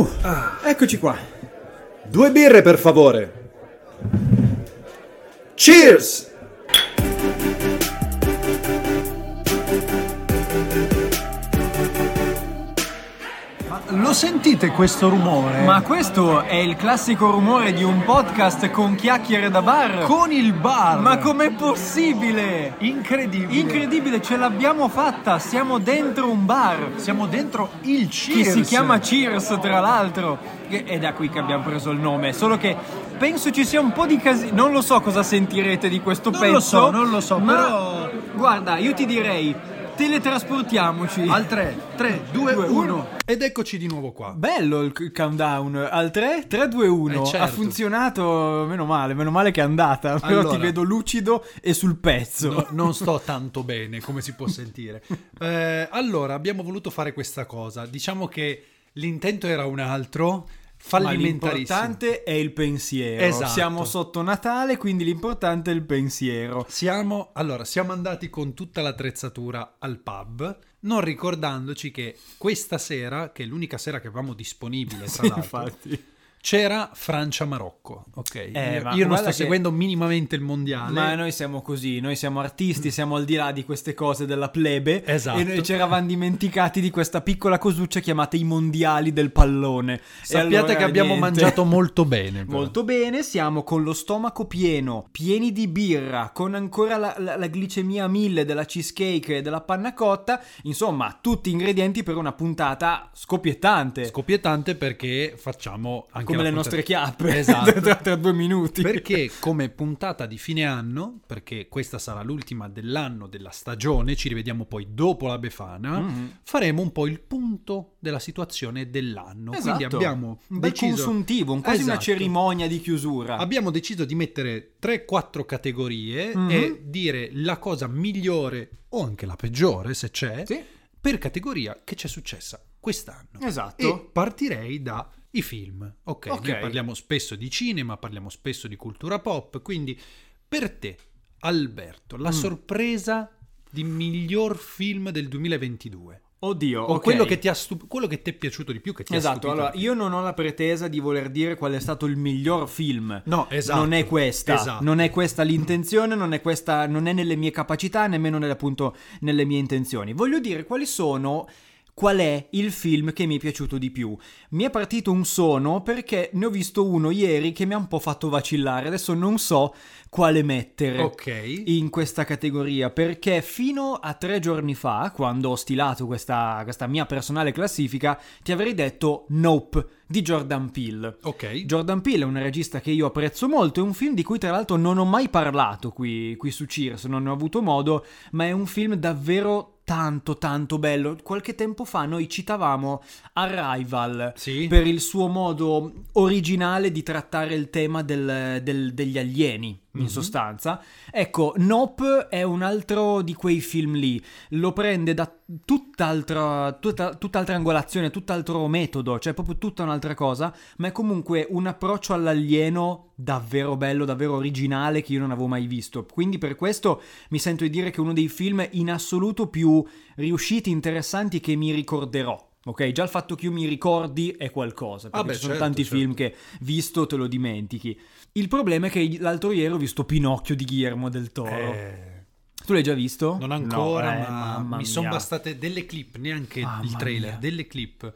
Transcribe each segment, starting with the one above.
Uh, eccoci qua. Due birre, per favore. Cheers! Lo sentite questo rumore? Ma questo è il classico rumore di un podcast con chiacchiere da bar? con il bar! Ma com'è possibile? Incredibile! Incredibile, ce l'abbiamo fatta, siamo dentro un bar Siamo dentro il che Cheers! si chiama Cheers tra l'altro è da qui che abbiamo preso il nome, solo che penso ci sia un po' di casino, non lo so cosa sentirete di questo Non pezzo lo so, non lo so, ma però- guarda, io ti direi teletrasportiamoci Al 3, 3, 2, Due, 1 Ed eccoci di nuovo qua. Bello il countdown al 3, 3, 2, 1. Eh, certo. Ha funzionato, meno male, meno male che è andata. Però Allora. ti vedo lucido e sul pezzo. No, non sto tanto bene, come si può sentire. Eh, allora, abbiamo voluto fare questa cosa. Diciamo che l'intento era un altro, Ma fallimentarissimo. l'importante è il pensiero. Esatto. Siamo sotto Natale, quindi l'importante è il pensiero. Siamo, allora, siamo andati con tutta l'attrezzatura al pub, non ricordandoci che questa sera, che è l'unica sera che avevamo disponibile, tra Sì, l'altro, infatti. C'era Francia-Marocco. Ok, Eh, io, io non sto che- seguendo minimamente il mondiale. Ma noi siamo così, noi siamo artisti, siamo al di là di queste cose della plebe Esatto. e noi ci eravamo dimenticati di questa piccola cosuccia chiamata i mondiali del pallone. Sappiate allora, che abbiamo niente. mangiato molto bene. però. Molto bene, siamo con lo stomaco pieno, pieni di birra, con ancora la, la- la glicemia mille della cheesecake e della panna cotta, insomma, tutti ingredienti per una puntata scoppiettante, Scoppiettante perché facciamo anche come le puntata- nostre chiappe, Esatto. tra, tra due minuti. Perché come puntata di fine anno, perché questa sarà l'ultima dell'anno della stagione, ci rivediamo poi dopo la Befana, Mhm. faremo un po' il punto della situazione dell'anno. Quindi Esatto. abbiamo un bel deciso consuntivo, un- quasi una Esatto. cerimonia di chiusura. Abbiamo deciso di mettere 3-4 categorie Mhm. e dire la cosa migliore o anche la peggiore, se c'è, Sì. per categoria che c'è successa quest'anno. Esatto. E partirei da i film. Ok, Ok. noi parliamo spesso di cinema, parliamo spesso di cultura pop, quindi per te, Alberto, la Mm. sorpresa di miglior film del 2022. Oddio, O ok. quello che ti ha stup- quello che ti è piaciuto di più, che ti ha Esatto, stupito allora di più. io non ho la pretesa di voler dire qual è stato il miglior film. No, esatto. Non è questa. Esatto. Non è questa l'intenzione, non è questa, non è nelle mie capacità, nemmeno nelle, appunto nelle mie intenzioni. Voglio dire quali sono. Qual è il film che mi è piaciuto di più? Mi è partito un sono perché ne ho visto uno ieri che mi ha un po' fatto vacillare. Adesso non so quale mettere Ok. in questa categoria perché fino a tre giorni fa, quando ho stilato questa, questa mia personale classifica, ti avrei detto Nope di Jordan Peele. Ok. Jordan Peele è un regista che io apprezzo molto, è un film di cui tra l'altro non ho mai parlato qui, qui su Cheers, non ne ho avuto modo, ma è un film davvero tanto tanto bello. Qualche tempo fa noi citavamo Arrival Sì. per il suo modo originale di trattare il tema del- del- degli alieni, in Mhm. sostanza. Ecco, Nope è un altro di quei film lì. Lo prende da tutt'altra, tutta, tutt'altra angolazione, tutt'altro metodo, cioè proprio tutta un'altra cosa, ma è comunque un approccio all'alieno davvero bello, davvero originale che io non avevo mai visto. Quindi per questo mi sento di dire che è uno dei film in assoluto più riusciti, interessanti che mi ricorderò. Ok, già il fatto che io mi ricordi è qualcosa, perché Ah beh, ci sono certo, tanti certo. film che visto te lo dimentichi. Il problema è che l'altro ieri ho visto Pinocchio di Guillermo del Toro. Eh, Tu l'hai già visto? non ancora, No, eh, ma mi sono bastate delle clip, neanche Mamma il trailer, mia. delle clip.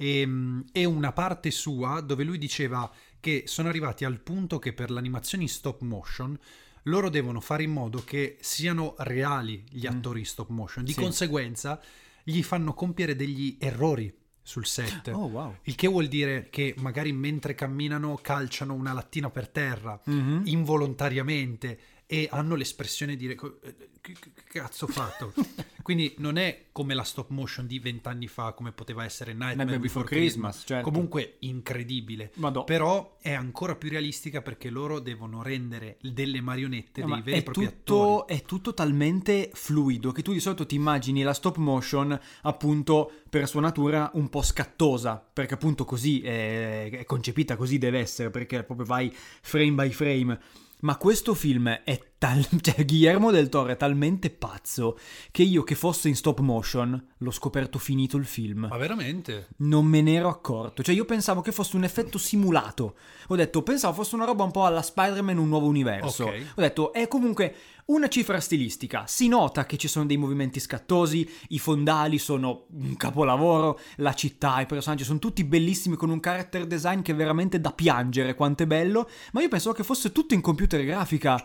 E, e una parte sua dove lui diceva che sono arrivati al punto che per l'animazione in stop motion loro devono fare in modo che siano reali gli attori in stop motion. Di Mm. Sì. conseguenza gli fanno compiere degli errori sul set. Oh, wow. Il che vuol dire che magari mentre camminano calciano una lattina per terra Mhm. involontariamente e hanno l'espressione di dire "Co- eh, che, che- che cazzo ho fatto quindi non è come la stop motion di vent'anni fa come poteva essere Nightmare, Nightmare Before Christmas, certo. comunque incredibile Madò. però è ancora più realistica perché loro devono rendere delle marionette No, dei veri e è, propri tutto, attori è tutto talmente fluido che tu di solito ti immagini la stop motion appunto per sua natura un po' scattosa perché appunto così è, è concepita così deve essere perché proprio vai frame by frame Ma questo film è tal... cioè Guillermo del Toro è talmente pazzo che io che fosse in stop motion l'ho scoperto finito il film. Ma veramente? Non me ne ero accorto. Cioè io pensavo che fosse un effetto simulato. Ho detto, pensavo fosse una roba un po' alla Spider-Man un nuovo universo. Ok. Ho detto, è comunque una cifra stilistica. Si nota che ci sono dei movimenti scattosi, i fondali sono un capolavoro, la città, i personaggi sono tutti bellissimi con un character design che è veramente da piangere quanto è bello, ma io pensavo che fosse tutto in computer grafica.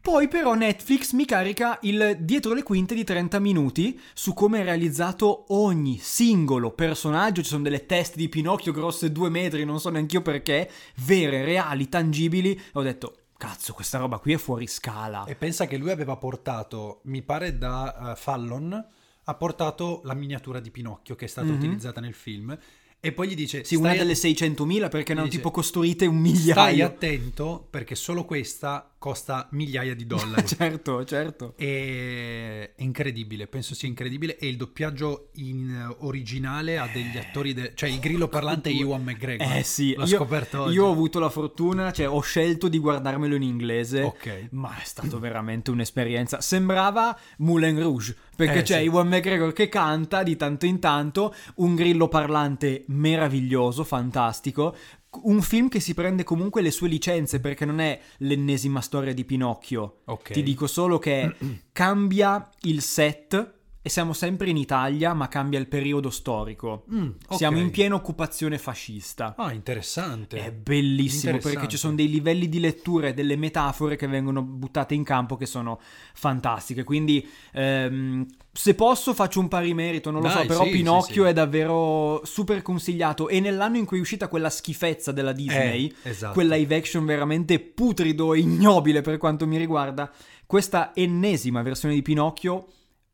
Poi però Netflix mi carica il dietro le quinte di 30 minuti su come è realizzato ogni singolo personaggio. Ci sono delle teste di Pinocchio grosse due metri, non so neanche io perché, vere, reali, tangibili. Ho detto, cazzo, questa roba qui è fuori scala. E pensa che lui aveva portato, mi pare da eh, Fallon, ha portato la miniatura di Pinocchio che è stata Mhm. utilizzata nel film e poi gli dice Sì, una "Stai delle att- 600.000 perché ne hanno tipo costruite un Stai migliaio. attento perché solo questa costa migliaia di dollari. certo, certo. E- È incredibile, penso sia incredibile. E il doppiaggio in eh, originale ha degli attori, de- cioè il grillo parlante è Ewan McGregor. Eh sì, l'ho io, scoperto oggi. io ho avuto la fortuna, cioè ho scelto di guardarmelo in inglese. Ok. Ma è stato veramente un'esperienza. Sembrava Moulin Rouge, perché Eh, c'è sì. Iwan McGregor che canta di tanto in tanto, un grillo parlante meraviglioso, fantastico. Un film che si prende comunque le sue licenze perché non è l'ennesima storia di Pinocchio. Ok. Ti dico solo che cambia il set e siamo sempre in Italia, ma cambia il periodo storico. Mm, ok. Siamo in piena occupazione fascista. Ah, interessante. È bellissimo perché Interessante. ci sono dei livelli di lettura e delle metafore che vengono buttate in campo che sono fantastiche. Quindi, ehm, se posso, faccio un pari merito, non lo Dai, so, però sì, Pinocchio sì, sì. è davvero super consigliato. E nell'anno in cui è uscita quella schifezza della Disney, Eh, esatto. quella live action veramente putrido e ignobile per quanto mi riguarda, questa ennesima versione di Pinocchio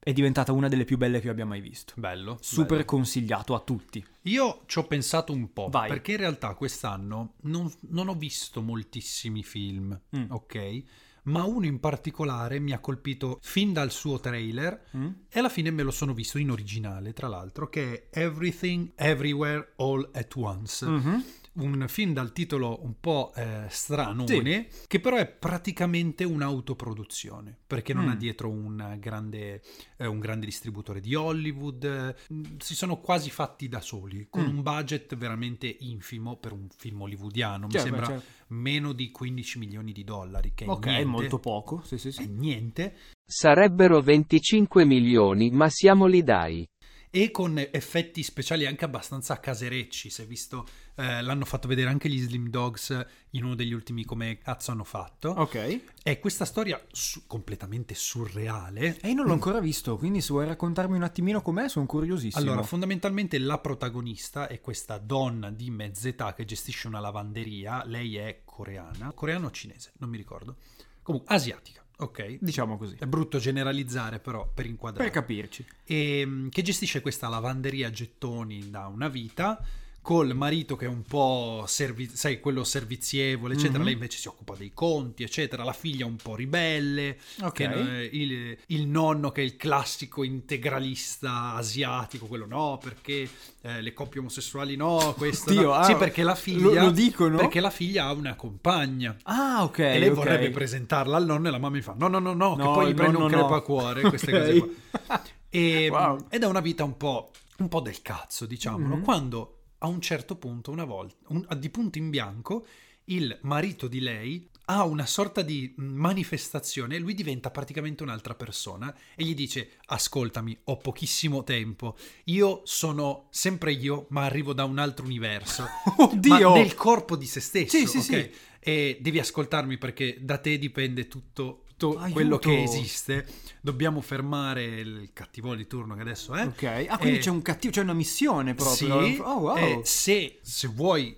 è diventata una delle più belle che io abbia mai visto. Bello. Super bello. consigliato a tutti. Io ci ho pensato un po', Vai. perché in realtà quest'anno non, non ho visto moltissimi film, Mm. ok? Ma uno in particolare mi ha colpito fin dal suo trailer Mm? e alla fine me lo sono visto in originale, tra l'altro, che è Everything Everywhere All at Once. Mhm. Un film dal titolo un po' eh, stranone, che però è praticamente un'autoproduzione, perché non Mm. ha dietro un grande, eh, un grande distributore di Hollywood, eh, si sono quasi fatti da soli, con Mm. un budget veramente infimo per un film hollywoodiano, mi Certo, sembra certo. meno di 15 milioni di dollari, che è Ok, niente, molto poco. Sì, sì, è sì. niente, Sarebbero 25 milioni, ma siamo lì dai. E con effetti speciali anche abbastanza caserecci. Si è visto, eh, l'hanno fatto vedere anche gli Slim Dogs in uno degli ultimi come cazzo hanno fatto. Ok. È questa storia su- completamente surreale. E io non l'ho ancora visto, quindi se vuoi raccontarmi un attimino com'è, sono curiosissimo. Allora, fondamentalmente la protagonista è questa donna di mezz'età che gestisce una lavanderia. Lei è coreana, coreano o cinese, non mi ricordo. Comunque, asiatica, ok? diciamo così. È brutto generalizzare, però per inquadrare. Per capirci. e, mm, che gestisce questa lavanderia gettoni da una vita col marito che è un po' servi- sai, quello servizievole, eccetera. Mhm. Lei invece si occupa dei conti, eccetera. La figlia un po' ribelle, Ok. che, il, il nonno che è il classico integralista asiatico, quello no, perché eh, le coppie omosessuali no, questo Oddio, no. ah, sì, perché la figlia lo- lo dicono? Perché la figlia ha una compagna. Ah, ok. E lei ok. vorrebbe presentarla al nonno e la mamma mi fa no no no no, che No, poi gli il prende un nonno no. crepacuore queste Ok. cose qua e, Wow. ed è una vita un po', un po' del cazzo diciamolo Mhm. quando a un certo punto una volta un- di punto in bianco il marito di lei ha una sorta di manifestazione, lui diventa praticamente un'altra persona e gli dice ascoltami, ho pochissimo tempo, io sono sempre io ma arrivo da un altro universo, Oddio! ma nel corpo di se stesso, Sì, sì, ok? sì. E devi ascoltarmi perché da te dipende tutto, tutto Aiuto! quello che esiste, dobbiamo fermare il cattivo di turno che adesso è. Ok. Ah, quindi Eh, c'è un cattivo, c'è una missione proprio. sì, Oh, wow. se, se vuoi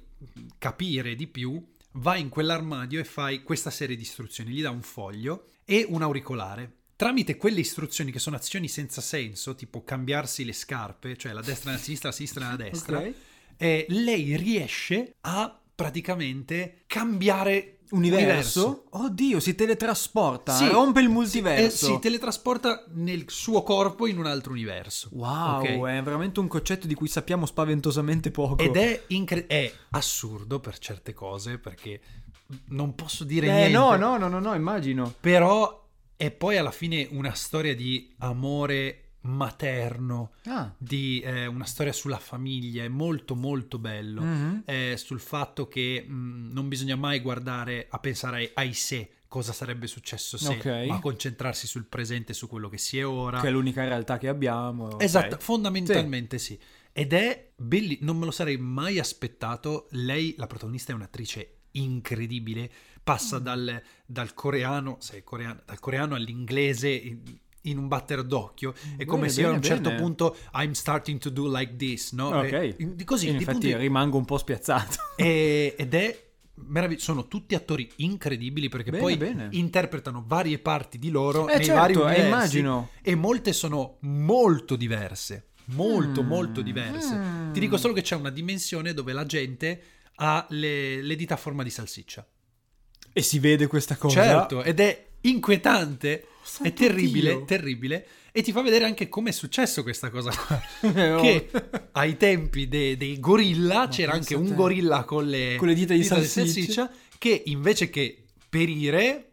capire di più, vai in quell'armadio e fai questa serie di istruzioni. Gli dà un foglio e un auricolare. Tramite quelle istruzioni che sono azioni senza senso, tipo cambiarsi le scarpe, cioè la destra nella sinistra, la sinistra nella destra, Ok. eh, lei riesce a praticamente cambiare Universo? Oddio, si teletrasporta. Sì, rompe il sì, multiverso. eh, si teletrasporta nel suo corpo in un altro universo. Wow, Ok? è veramente un concetto di cui sappiamo spaventosamente poco. Ed è, incre- è assurdo per certe cose perché non posso dire Eh, niente. no, no, no, no, no, immagino. Però è poi alla fine una storia di amore materno, Ah. di eh, una storia sulla famiglia, è molto molto bello. Mhm. eh, sul fatto che mh, non bisogna mai guardare a pensare ai, ai sé, cosa sarebbe successo se, Ok. ma concentrarsi sul presente, su quello che si è ora. Che è l'unica realtà che abbiamo. ok. Esatto, fondamentalmente sì. Ed è belli, non me lo sarei mai aspettato. Lei, la protagonista, è un'attrice incredibile. Passa Mm. dal, dal coreano, se è coreano, dal coreano all'inglese in, un batter d'occhio. È come Bene, se io a un bene, certo bene. punto I'm starting to do like this, no? Ok. E- di così, In di effetti punti- rimango un po' spiazzato. e- ed è meraviglioso. Sono tutti attori incredibili perché Bene, poi bene. interpretano varie parti di loro Eh, nei certo, vari eh, universi immagino. e molte sono molto diverse. Molto, Mm. molto diverse. Mm. Ti dico solo che c'è una dimensione dove la gente ha le, le dita a forma di salsiccia. E si vede questa cosa. Certo, ed è inquietante, Santo è terribile, Dio. terribile. E ti fa vedere anche come è successo questa cosa qua. Eh, oh. che ai tempi de- dei gorilla c'era anche un gorilla con le, Con le dita di salsiccia. che invece che perire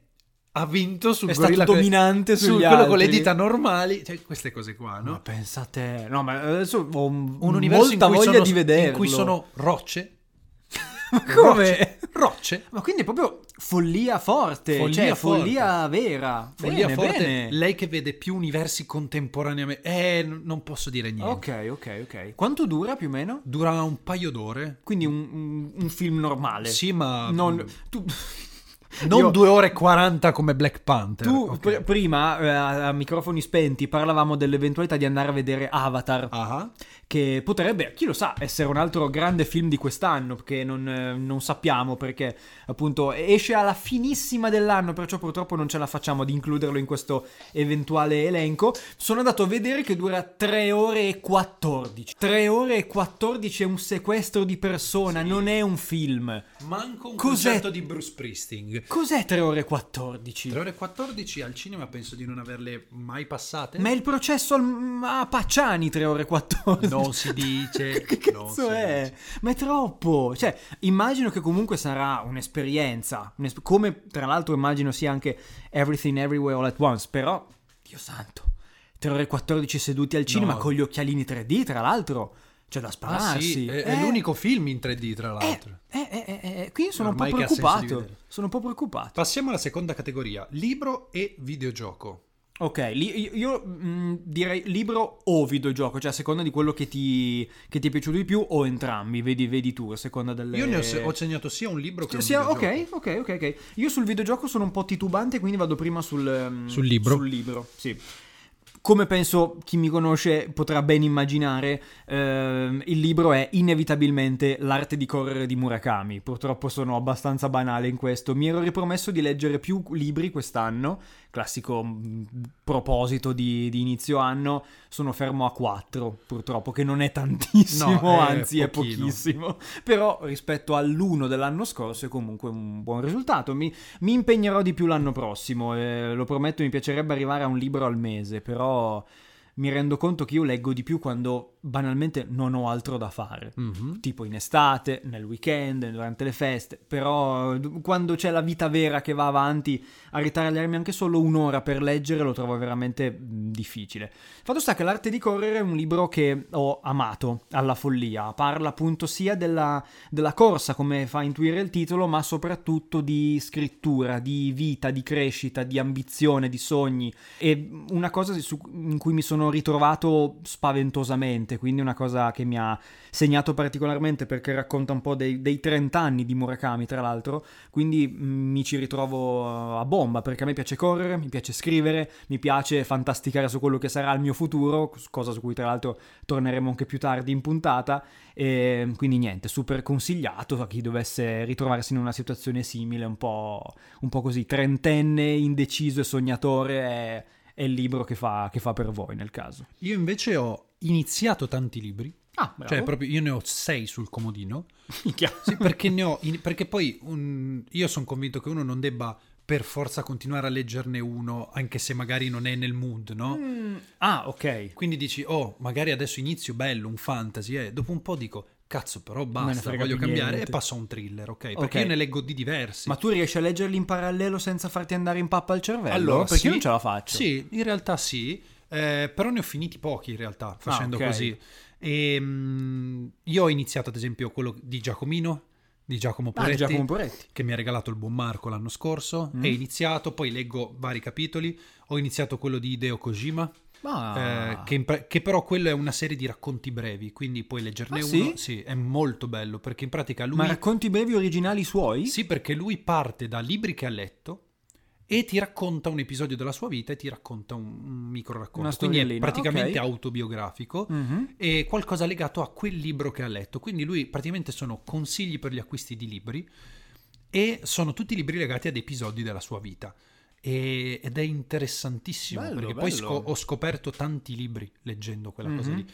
ha vinto sul È stato gorilla con- dominante su quello con le altri. dita normali, cioè queste cose qua, no? Ma pensate, no, ma adesso ho un universo molta in cui, voglia sono, di vederlo. in cui sono rocce. Ma come? Rocce. rocce. Ma quindi è proprio follia forte, Follia cioè forte. follia vera. Follia bene, forte. bene. Lei che vede più universi contemporaneamente. Eh, n- non posso dire niente. Ok, ok, ok. Quanto dura più o meno? Dura un paio d'ore. Quindi un, un- un film normale. Sì, ma Non, tu, non Io- due ore e 40 come Black Panther. tu ok. pr- prima, eh, a, microfoni spenti, parlavamo dell'eventualità di andare a vedere Avatar. Ah, che potrebbe, chi lo sa, essere un altro grande film di quest'anno, che non, eh, non sappiamo perché appunto esce alla finissima dell'anno, perciò purtroppo non ce la facciamo di includerlo in questo eventuale elenco. Sono andato a vedere che dura 3 ore e 14. 3 ore e 14 è un sequestro di persona, non è un film. manco un Cos'è? concerto di Bruce Springsteen. Cos'è 3 ore e 14? 3 ore e 14 al cinema penso di non averle mai passate. Ma è il processo al- a Pacciani 3 ore e 14. Non si dice. Che cazzo è? dice. Ma è troppo. Cioè, immagino che comunque sarà un'esperienza. un'esp- come tra l'altro immagino sia anche Everything Everywhere All at Once. Però, Dio santo, 3 ore e 14 seduti al cinema No. con gli occhialini 3D, tra l'altro. C'è da Ah, spararsi. sì, è, è Eh, l'unico film in 3D, tra eh, l'altro. eh, eh, eh, eh, quindi sono Ormai un po' preoccupato. Sono un po' preoccupato. Passiamo alla seconda categoria: libro e videogioco. Ok, li- io, mh, direi libro o videogioco, cioè a seconda di quello che ti, che ti è piaciuto di più o entrambi, vedi, vedi tu, a seconda delle... Io ne ho, ho segnato sia un libro che un Sia- videogioco. ok, ok, ok, ok. Io sul videogioco sono un po' titubante, quindi vado prima sul, ehm, Sul libro? Sul libro, sì. Come penso chi mi conosce potrà ben immaginare, ehm, il libro è inevitabilmente L'arte di correre di Murakami. Purtroppo sono abbastanza banale in questo. Mi ero ripromesso di leggere più libri quest'anno, classico mh, proposito di, di inizio anno. Sono fermo a 4, purtroppo, che non è tantissimo, No, è anzi è pochino. pochissimo. Però rispetto all'uno dell'anno scorso è comunque un buon risultato. Mi, mi impegnerò di più l'anno prossimo, eh, lo prometto, mi piacerebbe arrivare a un libro al mese, però mi rendo conto che io leggo di più quando banalmente non ho altro da fare. Mhm. Tipo in estate, nel weekend, durante le feste, però quando c'è la vita vera che va avanti, a ritagliarmi anche solo un'ora per leggere lo trovo veramente mh, difficile. Fatto sta che L'arte di correre è un libro che ho amato alla follia, parla appunto sia della, della corsa, come fa intuire il titolo, ma soprattutto di scrittura, di vita, di crescita, di ambizione, di sogni. E una cosa su- in cui mi sono ritrovato spaventosamente, quindi una cosa che mi ha segnato particolarmente perché racconta un po' dei, dei 30 anni di Murakami, tra l'altro, quindi mm, mi ci ritrovo a bomba perché a me piace correre, mi piace scrivere, mi piace fantasticare su quello che sarà il mio futuro, cosa su cui tra l'altro torneremo anche più tardi in puntata, e quindi niente, super consigliato a chi dovesse ritrovarsi in una situazione simile, un po', un po' così, trentenne, indeciso e sognatore, è, è il libro che fa, che fa per voi nel caso. Io invece ho iniziato tanti libri. Ah. Cioè, proprio io ne ho sei sul comodino. Sì, perché ne ho. in- perché poi un- io sono convinto che uno non debba per forza continuare a leggerne uno, anche se magari non è nel mood, no? Mm, ah, ok. Quindi dici, oh, magari adesso inizio bello, un fantasy, e dopo un po' dico, cazzo, però basta, voglio cambiare niente. e passo a un thriller, ok? Perché Ok. io ne leggo di diversi. Ma tu riesci a leggerli in parallelo senza farti andare in pappa al cervello? Allora, perché sì, io non ce la faccio. Sì, in realtà sì, eh, però ne ho finiti pochi in realtà facendo Ah, ok. così. E, mm, io ho iniziato ad esempio quello di Giacomino, di Giacomo Ah, Poretti, Giacomo Poretti. che mi ha regalato il buon Marco l'anno scorso. Mm. E iniziato, poi leggo vari capitoli. Ho iniziato quello di Hideo Kojima, Ma... eh, che, in che però quello è una serie di racconti brevi, quindi puoi leggerne Ah, uno. sì? è molto bello perché in pratica lui... Ma racconti brevi originali suoi? Sì, perché lui parte da libri che ha letto e ti racconta un episodio della sua vita e ti racconta un, un micro racconto. Quindi è praticamente ok. autobiografico Mhm. e qualcosa legato a quel libro che ha letto. Quindi lui praticamente sono consigli per gli acquisti di libri e sono tutti libri legati ad episodi della sua vita. E- ed è interessantissimo Bello, perché poi bello. sco- ho scoperto tanti libri leggendo quella cosa Mhm. lì.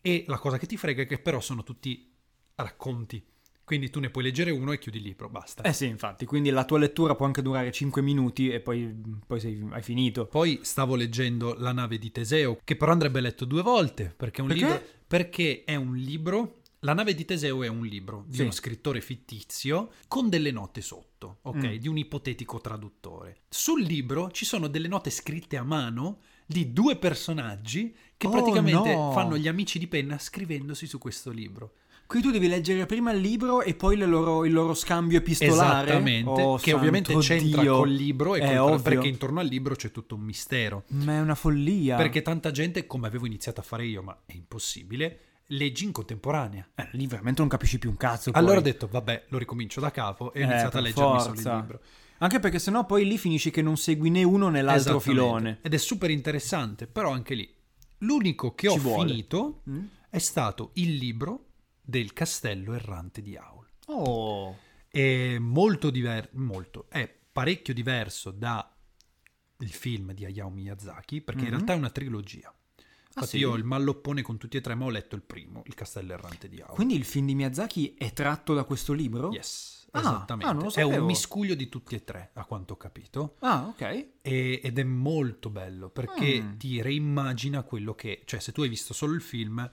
E la cosa che ti frega è che però sono tutti racconti. Quindi tu ne puoi leggere uno e chiudi il libro, basta. Eh sì, infatti, quindi la tua lettura può anche durare 5 minuti e poi, poi sei- hai finito. Poi stavo leggendo La nave di Teseo, che però andrebbe letto due volte, perché è un Perché? libro... Perché è un libro... La nave di Teseo è un libro di Sì. uno scrittore fittizio con delle note sotto, ok? Mm. Di un ipotetico traduttore. Sul libro ci sono delle note scritte a mano di due personaggi che Oh, praticamente no. fanno gli amici di penna scrivendosi su questo libro. Quindi tu devi leggere prima il libro e poi loro- il loro scambio epistolare. Esattamente, Oh, che ovviamente c'entra Dio. col libro e ovvio. perché intorno al libro c'è tutto un mistero. Ma è una follia. Perché tanta gente, come avevo iniziato a fare io, ma è impossibile, leggi in contemporanea. Eh, lì veramente non capisci più un cazzo. poi. Allora ho detto, vabbè, lo ricomincio da capo e ho Eh, iniziato a leggermi solo forza. il libro. Anche perché sennò poi lì finisci che non segui né uno né l'altro filone. Ed è super interessante, però anche lì. L'unico che ho vuole. finito Mm? è stato il libro del castello errante di Aul. Oh. È molto diverso, molto, è parecchio diverso da il film di Hayao Miyazaki, perché in Mhm. realtà è una trilogia. Infatti sì? io il malloppone con tutti e tre, ma ho letto il primo, il castello errante di Aul. Quindi il film di Miyazaki è tratto da questo libro? Yes, Ah, esattamente. ah, è un miscuglio di tutti e tre, a quanto ho capito. Ah, ok. E- ed è molto bello perché Mm. ti reimmagina quello che, cioè, se tu hai visto solo il film,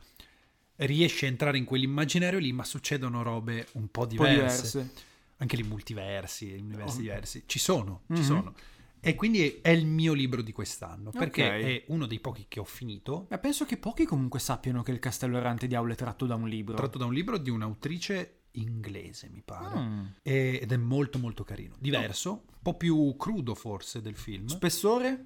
riesci a entrare in quell'immaginario lì, ma succedono robe un po' Un po' diverse. diverse. Anche lì multiversi, universi Oh. diversi. Ci sono, ci Mhm. sono. E quindi è il mio libro di quest'anno perché Ok. è uno dei pochi che ho finito, Ma penso che pochi comunque sappiano che il Castello Errante di Aule è tratto da un libro. tratto da un libro di un'autrice inglese, mi pare. Mm. Ed è molto molto carino. Diverso, un po' più crudo forse del film. Spessore?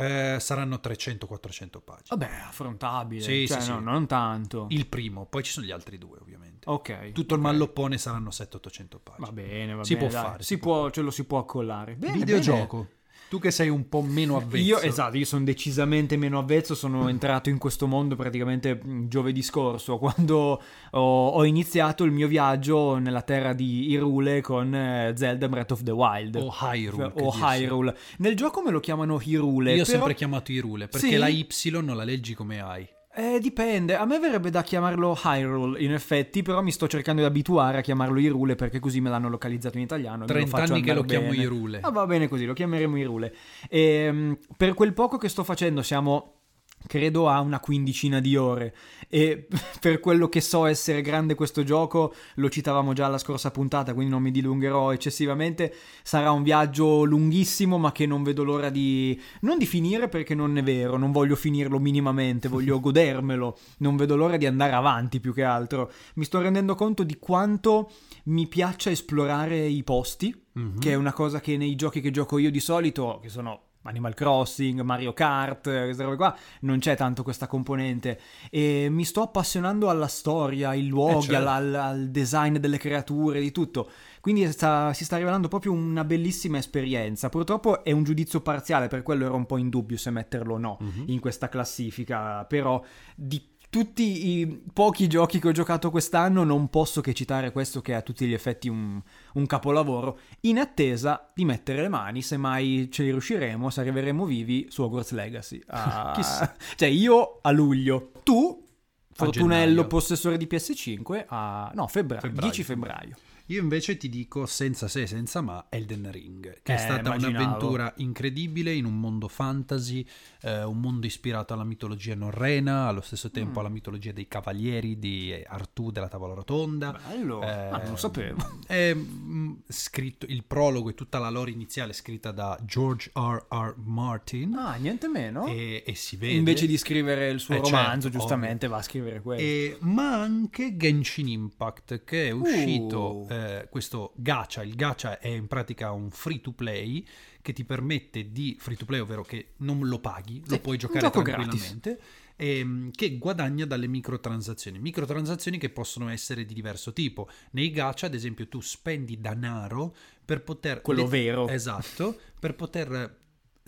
Eh, saranno 300-400 pagine. Vabbè, affrontabile. Sì, cioè, sì, sì. no, non tanto. Il primo, poi ci sono gli altri due ovviamente. Ok. Tutto il ok. malloppone saranno 700-800 pagine. Va bene, va Si bene. può dai. fare, Si si può, ce lo si può accollare. Bene, Videogioco. Tu che sei un po' meno avvezzo. Io, esatto, io sono decisamente meno avvezzo, sono entrato in questo mondo praticamente mh, giovedì scorso, quando ho, ho iniziato il mio viaggio nella terra di Hyrule con eh, Zelda Breath of the Wild. O Hyrule. che o dir si. Hyrule. Nel gioco me lo chiamano Hyrule. Io ho però- sempre chiamato Hyrule perché Sì? la Y non la leggi come hai. Eh, dipende. A me verrebbe da chiamarlo Hyrule, in effetti, però mi sto cercando di abituare a chiamarlo Hyrule perché così me l'hanno localizzato in italiano. e me lo 30 faccio anni che lo chiamo bene. Hyrule. Ah, va bene così, lo chiameremo Hyrule. Ehm, per quel poco che sto facendo siamo... Credo a una quindicina di ore e per quello che so essere grande questo gioco, lo citavamo già alla scorsa puntata, quindi non mi dilungherò eccessivamente. Sarà un viaggio lunghissimo, ma che non vedo l'ora di non di finire perché non è vero, non voglio finirlo minimamente, voglio godermelo, non vedo l'ora di andare avanti più che altro. Mi sto rendendo conto di quanto mi piaccia esplorare i posti, Mhm. che è una cosa che nei giochi che gioco io di solito, che sono Animal Crossing, Mario Kart, queste robe qua, non c'è tanto questa componente. E mi sto appassionando alla storia, ai luoghi, certo. al, al- al design delle creature, di tutto. Quindi sta- si sta rivelando proprio una bellissima esperienza. Purtroppo è un giudizio parziale, per quello ero un po' in dubbio se metterlo o no Mhm. in questa classifica. Però di tutti i pochi giochi che ho giocato quest'anno non posso che citare questo che è a tutti gli effetti un, un capolavoro, in attesa di mettere le mani, se mai ce ne riusciremo, se arriveremo vivi su Hogwarts Legacy. Ah, Chissà. Cioè io a luglio, tu, Fortunello, gennaio. possessore di PS5, a... no, febbraio, Febbraio. 10 febbraio. Io invece ti dico senza se, senza ma, Elden Ring, che è Eh, stata immaginavo. un'avventura incredibile in un mondo fantasy, eh, un mondo ispirato alla mitologia norrena, allo stesso Mm. tempo alla mitologia dei cavalieri di Artù della tavola rotonda. Bello, Eh, ah, non lo sapevo. È mm, scritto, il prologo e tutta la lore iniziale è scritta da George R. R. Martin. Ah, niente meno. E, e si vede Invece di scrivere il suo Eh, certo, romanzo, ovvio. giustamente va a scrivere questo. E- ma anche Genshin Impact che è uscito Uh. Eh, questo gacha. Il gacha è in pratica un free to play che ti permette di free to play ovvero che non lo paghi Sì, lo puoi giocare tranquillamente ehm, che guadagna dalle microtransazioni. Microtransazioni che possono essere di diverso tipo. Nei gacha ad esempio tu spendi denaro per poter Quello le- vero. esatto per poter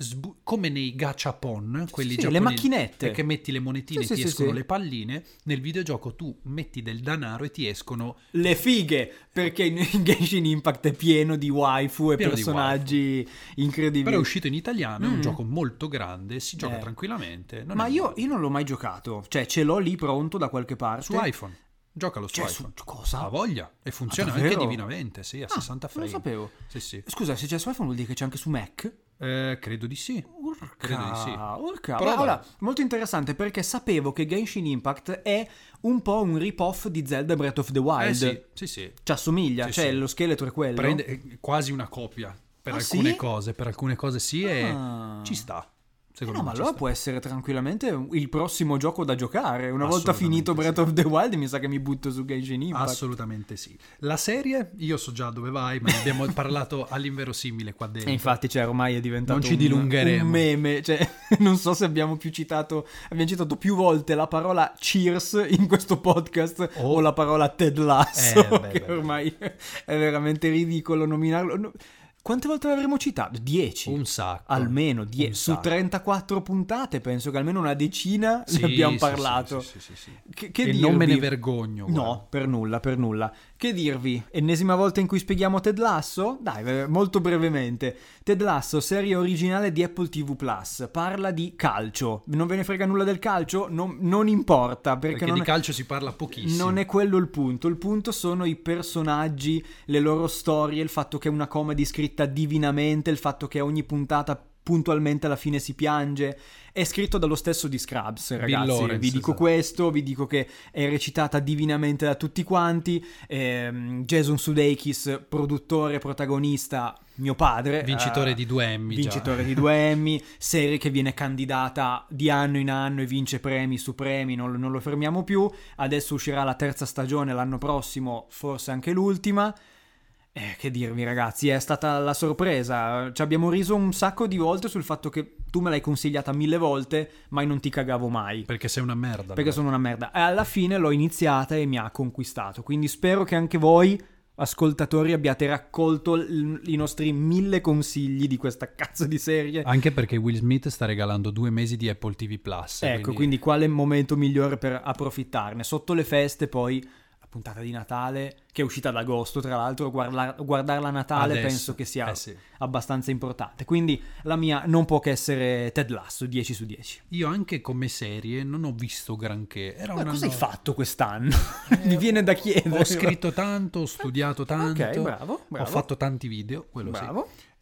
sbu- come nei gachapon, quelli sì, le giapponesi, macchinette. che metti le monetine Sì, e ti sì, escono le palline, nel videogioco tu metti del denaro e ti escono Le fighe, perché in in Genshin Impact è pieno di waifu e Pieno personaggi incredibili. Però è uscito in italiano, è un Mm. gioco molto grande, si gioca Eh. tranquillamente. non Ma io, io non l'ho mai giocato, cioè ce l'ho lì pronto da qualche parte. Su iPhone. Giocalo su Cioè, su cosa? Ha voglia. E funziona Ah, anche divinamente, sì, a Ah, 60 non frame. lo sapevo. Sì, sì. Scusa, se c'è su iPhone vuol dire che c'è anche su Mac? Eh, credo di sì. Urca, Credo di sì. urca. Beh, allora, molto interessante perché sapevo che Genshin Impact è un po' un rip-off di Zelda Breath of the Wild. Eh sì, sì, sì. Ci assomiglia, Sì, cioè sì. lo scheletro è quello. Prende è quasi una copia per Ah, alcune sì? cose, per alcune cose sì e Ah. ci sta. Eh Secondo no, me ma allora sta. può essere tranquillamente il prossimo gioco da giocare. Una volta finito sì. Breath of the Wild, mi sa che mi butto su Genshin Impact. Assolutamente sì. La serie, io so già dove vai, ma ne abbiamo parlato all'inverosimile qua dentro. E infatti, cioè, ormai è diventato Non ci un- dilungheremo. un meme. Cioè, non so se abbiamo più citato, abbiamo citato più volte la parola cheers in questo podcast Oh. o la parola Ted Lasso, Eh, beh, che beh, beh. ormai è veramente ridicolo nominarlo. Quante volte l'avremmo citato? 10. Un sacco. Almeno 10. Un Su sacco. 34 puntate penso che almeno una decina Sì, ne abbiamo sì, parlato. sì, sì, sì, sì. Che, che e dirvi? non me ne vergogno. guarda. No, per nulla, per nulla. Che dirvi? Ennesima volta in cui spieghiamo Ted Lasso? Dai, eh, molto brevemente. Ted Lasso, serie originale di Apple TV Plus, parla di calcio. Non ve ne frega nulla del calcio? Non, non importa, perché, Perché non, di è, calcio si parla pochissimo. non è quello il punto. Il punto sono i personaggi, le loro storie, il fatto che è una comedy scritta divinamente, il fatto che ogni puntata puntualmente alla fine si piange. È scritto dallo stesso di Scrubs, ragazzi. Lawrence, vi dico esatto. questo, vi dico che è recitata divinamente da tutti quanti. Ehm, Jason Sudeikis, produttore, protagonista, mio padre. Vincitore eh, di due Emmy. già. Vincitore di due Emmy, serie che viene candidata di anno in anno e vince premi su premi, non, non lo fermiamo più. Adesso uscirà la terza stagione l'anno prossimo, forse anche l'ultima. Eh, che dirvi ragazzi, è stata la sorpresa. Ci abbiamo riso un sacco di volte sul fatto che tu me l'hai consigliata mille volte, ma io non ti cagavo mai. Perché sei una merda. Perché allora. sono una merda. E alla fine l'ho iniziata e mi ha conquistato. Quindi spero che anche voi, ascoltatori, abbiate raccolto l- i nostri mille consigli di questa cazzo di serie. Anche perché Will Smith sta regalando due mesi di Apple TV Plus. ecco, quindi quale momento migliore per approfittarne? Sotto le feste, poi puntata di Natale, che è uscita ad agosto, tra l'altro, guarda- guardarla a Natale Adesso. penso che sia Eh sì. abbastanza importante. Quindi la mia non può che essere Ted Lasso, 10 su 10. Io anche come serie non ho visto granché. Era Ma cosa hai fatto quest'anno? Mi viene da chiedere. Ho scritto tanto, ho studiato tanto. Ok, bravo, bravo. Ho fatto tanti video, quello sì.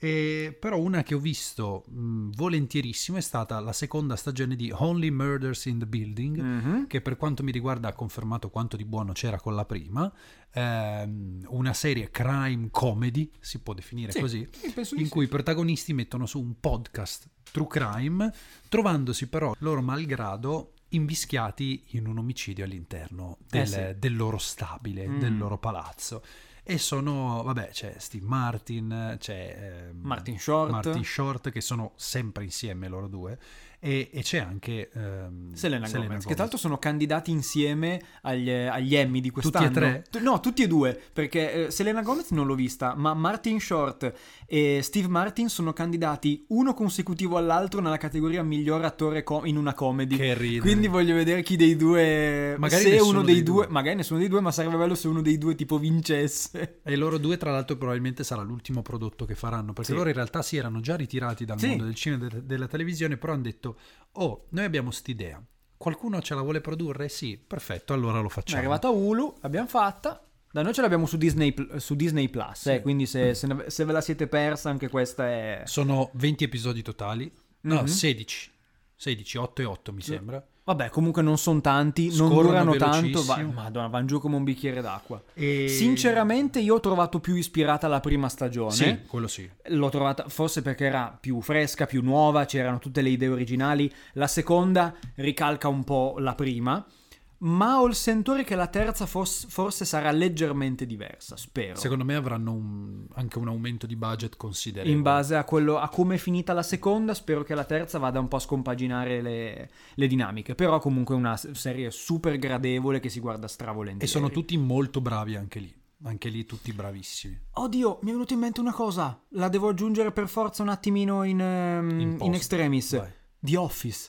E, però una che ho visto mh, volentierissimo è stata la seconda stagione di Only Murders in the Building, Mhm. che per quanto mi riguarda ha confermato quanto di buono c'era con la prima. Ehm, una serie crime comedy, si può definire Sì, così, sì, in sì. cui i protagonisti mettono su un podcast true crime, trovandosi però loro malgrado invischiati in un omicidio all'interno del, Eh sì. del loro stabile, Mm. del loro palazzo. E sono, vabbè, c'è Steve Martin, c'è ehm, Martin Short. Martin Short, che sono sempre insieme loro due, e, e c'è anche ehm, Selena, Gomez, che tra l'altro sono candidati insieme agli, agli Emmy di quest'anno. Tutti e tre? No, tutti e due, perché eh, Selena Gomez non l'ho vista, ma Martin Short e Steve Martin sono candidati uno consecutivo all'altro nella categoria miglior attore co- in una comedy. Che ridere. Quindi voglio vedere chi dei due... Magari se uno dei, dei due, due. Magari nessuno dei due, ma sarebbe bello se uno dei due tipo vincesse. E loro due, tra l'altro, probabilmente sarà l'ultimo prodotto che faranno, perché Sì. loro in realtà si erano già ritirati dal Sì. mondo del cinema e de- della televisione, però hanno detto, oh, noi abbiamo st'idea, qualcuno ce la vuole produrre? Sì, perfetto, allora lo È facciamo. arrivata Hulu, l'abbiamo fatta. Da noi ce l'abbiamo su Disney, su Disney Plus, eh, Sì. quindi se, se ne- se ve la siete persa anche questa è... Sono 20 episodi totali. No, Mhm. 16. 16, 8 e 8 mi Sì. sembra. Vabbè, comunque non sono tanti, non durano tanto, va- madonna, vanno giù come un bicchiere d'acqua. E... Sinceramente io ho trovato più ispirata la prima stagione. Sì, quello sì. L'ho trovata forse perché era più fresca, più nuova, c'erano tutte le idee originali. La seconda ricalca un po' la prima, ma ho il sentore che la terza fos- forse sarà leggermente diversa, spero. Secondo me avranno un- anche un aumento di budget considerevole. in base a, quello, a come è finita la seconda, spero che la terza vada un po' a scompaginare le, le dinamiche. Però comunque è una serie super gradevole che si guarda stravolentieri. E sono tutti molto bravi anche lì. Anche lì tutti bravissimi. Oddio, mi è venuto in mente una cosa. La devo aggiungere per forza un attimino in, ehm, In in, extremis. Vai. The Office.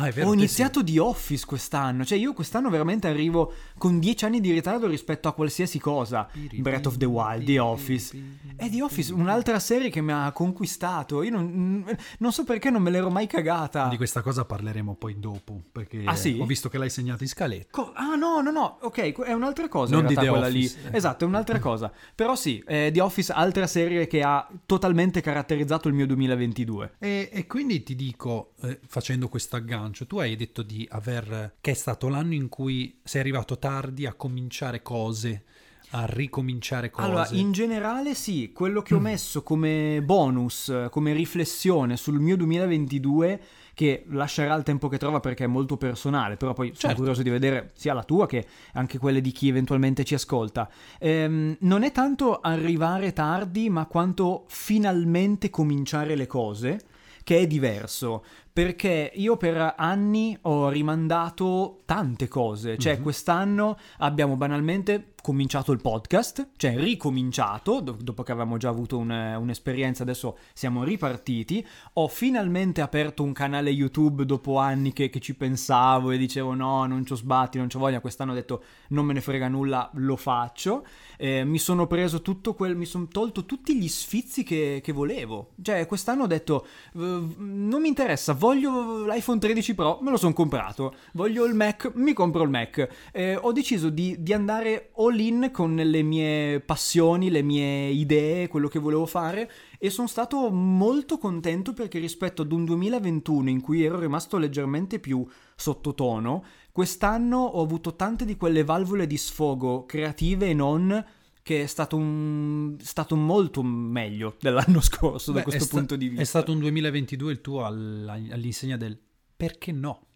Ah, è vero. Ho iniziato The Office quest'anno. Cioè, io quest'anno veramente arrivo con dieci anni di ritardo rispetto a qualsiasi cosa. Breath of the Wild, The Office. E The Office, un'altra serie che mi ha conquistato. Io non, non so perché non me l'ero mai cagata. sì. Di questa cosa parleremo poi dopo. Perché Ah, sì? ho visto che l'hai segnato in scaletta. Co- ah no, no, no, ok, è un'altra cosa Non in di The quella Office, lì. Esatto, è un'altra cosa. Però sì, eh, The Office, altra serie che ha totalmente caratterizzato il mio 2022. E, e quindi ti dico, eh, facendo questo aggancio, tu hai detto di aver. che è stato l'anno in cui sei arrivato tardi a cominciare cose, a ricominciare cose. Allora, in generale sì, quello Mm. che ho messo come bonus, come riflessione sul mio 2022, che lascerà il tempo che trova perché è molto personale, però poi sono Certo. curioso di vedere sia la tua che anche quelle di chi eventualmente ci ascolta. Ehm, non è tanto arrivare tardi, ma quanto finalmente cominciare le cose, che è diverso. Perché io per anni ho rimandato tante cose, cioè Mhm. quest'anno abbiamo banalmente cominciato il podcast, cioè ricominciato, do- dopo che avevamo già avuto un- un'esperienza, adesso siamo ripartiti, ho finalmente aperto un canale YouTube dopo anni che, che ci pensavo e dicevo no, non c'ho sbatti, non c'ho voglia, quest'anno ho detto non me ne frega nulla, lo faccio, Eh, mi sono preso tutto quel, mi sono tolto tutti gli sfizi che, che volevo, cioè quest'anno ho detto "Eh, non mi interessa, voglio l'iPhone 13 Pro, me lo sono comprato, voglio il Mac, mi compro il Mac, Eh, ho deciso di, di andare all in con le mie passioni, le mie idee, quello che volevo fare e sono stato molto contento perché rispetto ad un 2021 in cui ero rimasto leggermente più sottotono, quest'anno ho avuto tante di quelle valvole di sfogo creative e non che è stato, un, stato molto meglio dell'anno scorso da Beh, questo è sta- punto di vista. È stato un 2022 il tuo all'insegna del perché no?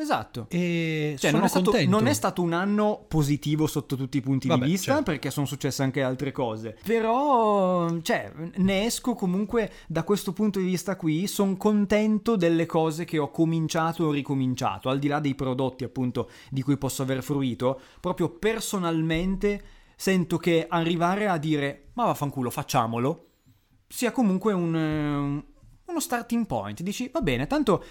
Esatto. E Cioè, non è, stato, non è stato un anno positivo sotto tutti i punti Vabbè, di vista, certo. perché sono successe anche altre cose. Però, cioè, ne esco comunque da questo punto di vista qui. Sono contento delle cose che ho cominciato o ricominciato, al di là dei prodotti, appunto, di cui posso aver fruito. Proprio personalmente sento che arrivare a dire, ma vaffanculo, facciamolo, sia comunque un, eh, uno starting point. Dici, va bene, tanto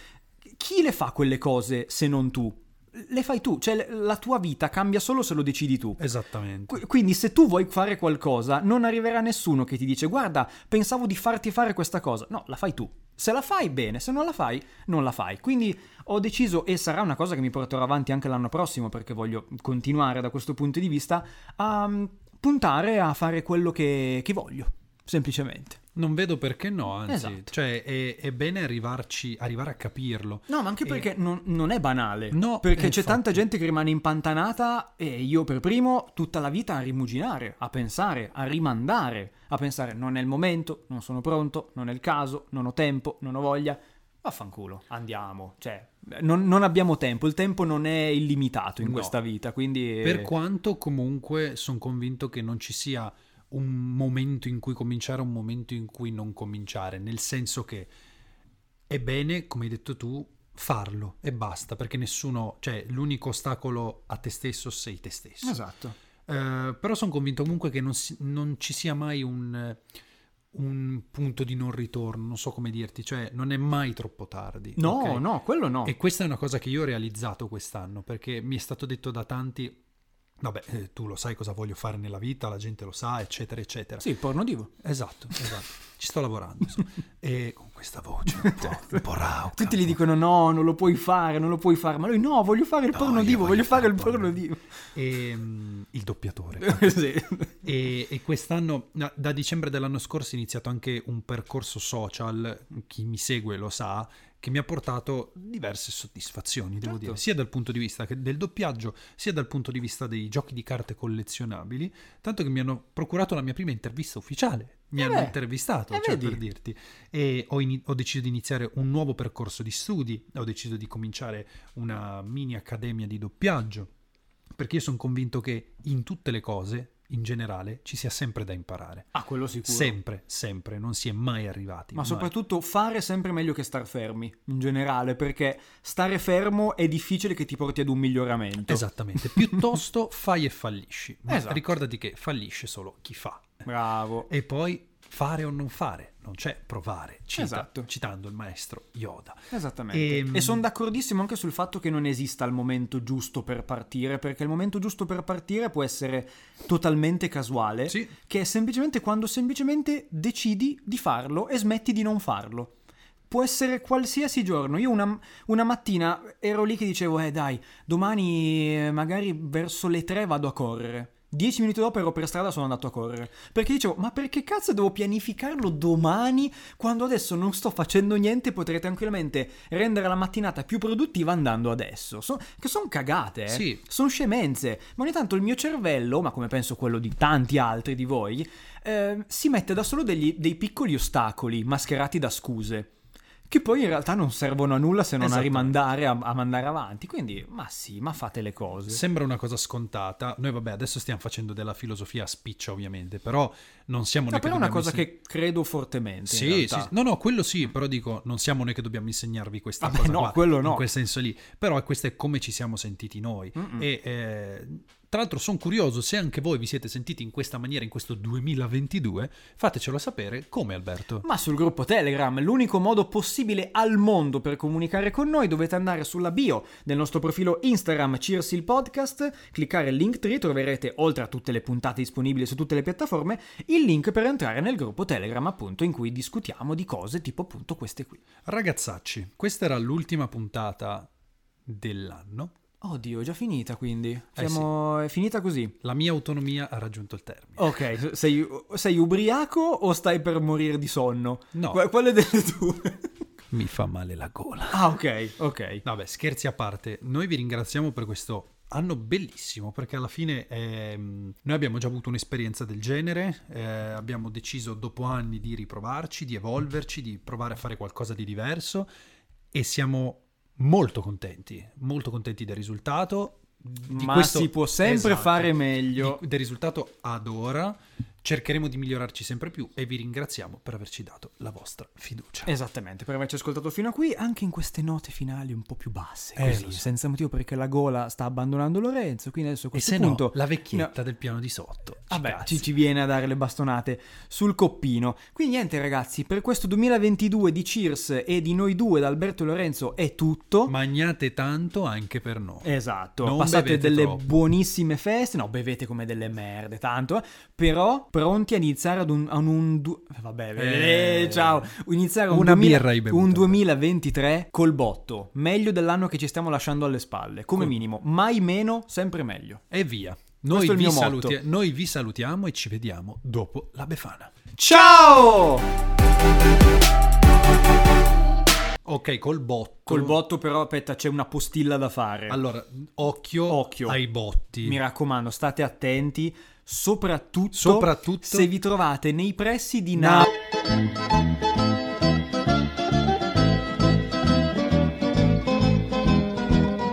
chi le fa quelle cose se non tu? Le fai tu, cioè la tua vita cambia solo se lo decidi tu. Esattamente. Qu- Quindi se tu vuoi fare qualcosa, non arriverà nessuno che ti dice guarda, pensavo di farti fare questa cosa. No, la fai tu. Se la fai bene, se non la fai, non la fai. Quindi ho deciso, e sarà una cosa che mi porterò avanti anche l'anno prossimo, perché voglio continuare da questo punto di vista, a mm, puntare a fare quello che, che voglio, semplicemente. Non vedo perché no, anzi, Esatto. cioè è, è bene arrivarci, arrivare a capirlo. No, ma anche E- perché non, non è banale. No, perché c'è infatti. tanta gente che rimane impantanata e io per primo tutta la vita a rimuginare, a pensare, a rimandare, a pensare non è il momento, non sono pronto, non è il caso, non ho tempo, non ho voglia. Vaffanculo, andiamo. Cioè, non, non abbiamo tempo, il tempo non è illimitato in No. questa vita, quindi... Per quanto comunque sono convinto che non ci sia un momento in cui cominciare un momento in cui non cominciare, nel senso che è bene, come hai detto tu, farlo e basta, perché nessuno, cioè l'unico ostacolo a te stesso sei te stesso. Esatto. Eh, però sono convinto comunque che non, si- non ci sia mai un, un punto di non ritorno, non so come dirti, cioè non è mai troppo tardi. No, ok? no, quello no. E questa è una cosa che io ho realizzato quest'anno, perché mi è stato detto da tanti, vabbè, eh, tu lo sai cosa voglio fare nella vita, la gente lo sa, eccetera, eccetera. Sì, il porno divo. Esatto, esatto. Ci sto lavorando. e comunque questa voce un po', un po rauca. Tutti gli dicono no, non lo puoi fare, non lo puoi fare. Ma lui no, voglio fare il No, porno divo, voglio, fare il porno divo. E, mm, il doppiatore. sì. E, e quest'anno, no, da dicembre dell'anno scorso, è iniziato anche un percorso social, chi mi segue lo sa, che mi ha portato diverse soddisfazioni, devo Certo. dire, sia dal punto di vista del doppiaggio, sia dal punto di vista dei giochi di carte collezionabili, tanto che mi hanno procurato la mia prima intervista ufficiale. Mi Eh hanno beh, intervistato, eh cioè vedi. per dirti. E ho, ini- ho deciso di iniziare un nuovo percorso di studi, ho deciso di cominciare una mini accademia di doppiaggio, perché io sono convinto che in tutte le cose, in generale, ci sia sempre da imparare. Ah, quello sicuro. Sempre, sempre, non si è mai arrivati. Ma mai. soprattutto fare è sempre meglio che star fermi, in generale, perché stare fermo è difficile che ti porti ad un miglioramento. Esattamente, piuttosto fai e fallisci. Ma Esatto. ricordati che fallisce solo chi fa. Bravo. E poi fare o non fare, non c'è provare, cita- Esatto. citando il maestro Yoda. Esattamente. Ehm, E sono d'accordissimo anche sul fatto che non esista il momento giusto per partire, perché il momento giusto per partire può essere totalmente casuale, Sì. che è semplicemente quando semplicemente decidi di farlo e smetti di non farlo. Può essere qualsiasi giorno. Io una, una mattina ero lì che dicevo, eh dai, domani eh, magari verso le 3 vado a correre. Dieci minuti dopo ero per strada sono andato a correre. Perché dicevo, ma perché cazzo devo pianificarlo domani quando adesso non sto facendo niente e potrei tranquillamente rendere la mattinata più produttiva andando adesso? So- che sono cagate, eh? Sì. Sono scemenze. Ma ogni tanto il mio cervello, ma come penso quello di tanti altri di voi, eh, si mette da solo degli- dei piccoli ostacoli mascherati da scuse. Che poi in realtà non servono a nulla se non a rimandare, a, a mandare avanti. Quindi, ma sì, ma fate le cose. Sembra una cosa scontata. Noi, vabbè, adesso stiamo facendo della filosofia a spiccia, ovviamente, però non siamo No, noi che però è una cosa inseg- che credo fortemente. Sì, sì, no, no, quello sì, però dico, non siamo noi che dobbiamo insegnarvi questa Vabbè, cosa no, qua, quello no. in quel senso lì, però questo è come ci siamo sentiti noi. E eh, tra l'altro sono curioso se anche voi vi siete sentiti in questa maniera in questo 2022, fatecelo sapere come Alberto. Ma sul gruppo Telegram, l'unico modo possibile al mondo per comunicare con noi, dovete andare sulla bio del nostro profilo Instagram Cheers il podcast, cliccare il link tree, troverete oltre a tutte le puntate disponibili su tutte le piattaforme, il link per entrare nel gruppo Telegram appunto in cui discutiamo di cose tipo appunto queste qui. Ragazzacci, questa era l'ultima puntata dell'anno. Oddio, è già finita quindi. Siamo... È finita così. La mia autonomia ha raggiunto il termine. Ok, sei, sei ubriaco o stai per morire di sonno? No. Qu- quale delle due? Mi fa male la gola. ah, ok, ok. Vabbè, scherzi a parte, noi vi ringraziamo per questo anno bellissimo perché alla fine ehm, noi abbiamo già avuto un'esperienza del genere, eh, abbiamo deciso dopo anni di riprovarci, di evolverci, di provare a fare qualcosa di diverso e siamo molto contenti, molto contenti del risultato. Di Ma questo- si può sempre Esatto. fare meglio. Di- del risultato ad ora cercheremo di migliorarci sempre più e vi ringraziamo per averci dato la vostra fiducia. Esattamente, per averci ascoltato fino a qui, anche in queste note finali un po' più basse, Eh, così, senza motivo perché la gola sta abbandonando Lorenzo, quindi adesso a E questo se punto... no, la vecchietta No. del piano di sotto. ci Vabbè, ci, ci viene a dare le bastonate sul coppino. Quindi niente ragazzi, per questo 2022 di Cheers e di noi due, da Alberto e Lorenzo, è tutto. Magnate tanto anche per noi. Esatto, Non passate delle troppo. buonissime feste, no, bevete come delle merde, tanto, eh. però pronti a iniziare ad un, a un du- vabbè, Eh. eh, ciao, iniziare un, Una 2000 birra hai bevuto. un 2023 col botto, meglio dell'anno che ci stiamo lasciando alle spalle, come Col- minimo, mai meno, sempre meglio. E via. Noi vi, saluti- noi vi salutiamo e ci vediamo dopo la Befana. Ciao! Ok, col botto. Col botto però, aspetta, c'è una postilla da fare. Allora, occhio, Occhio. ai botti. Mi raccomando, state attenti, soprattutto, Soprattutto- se vi trovate nei pressi di Na- Na...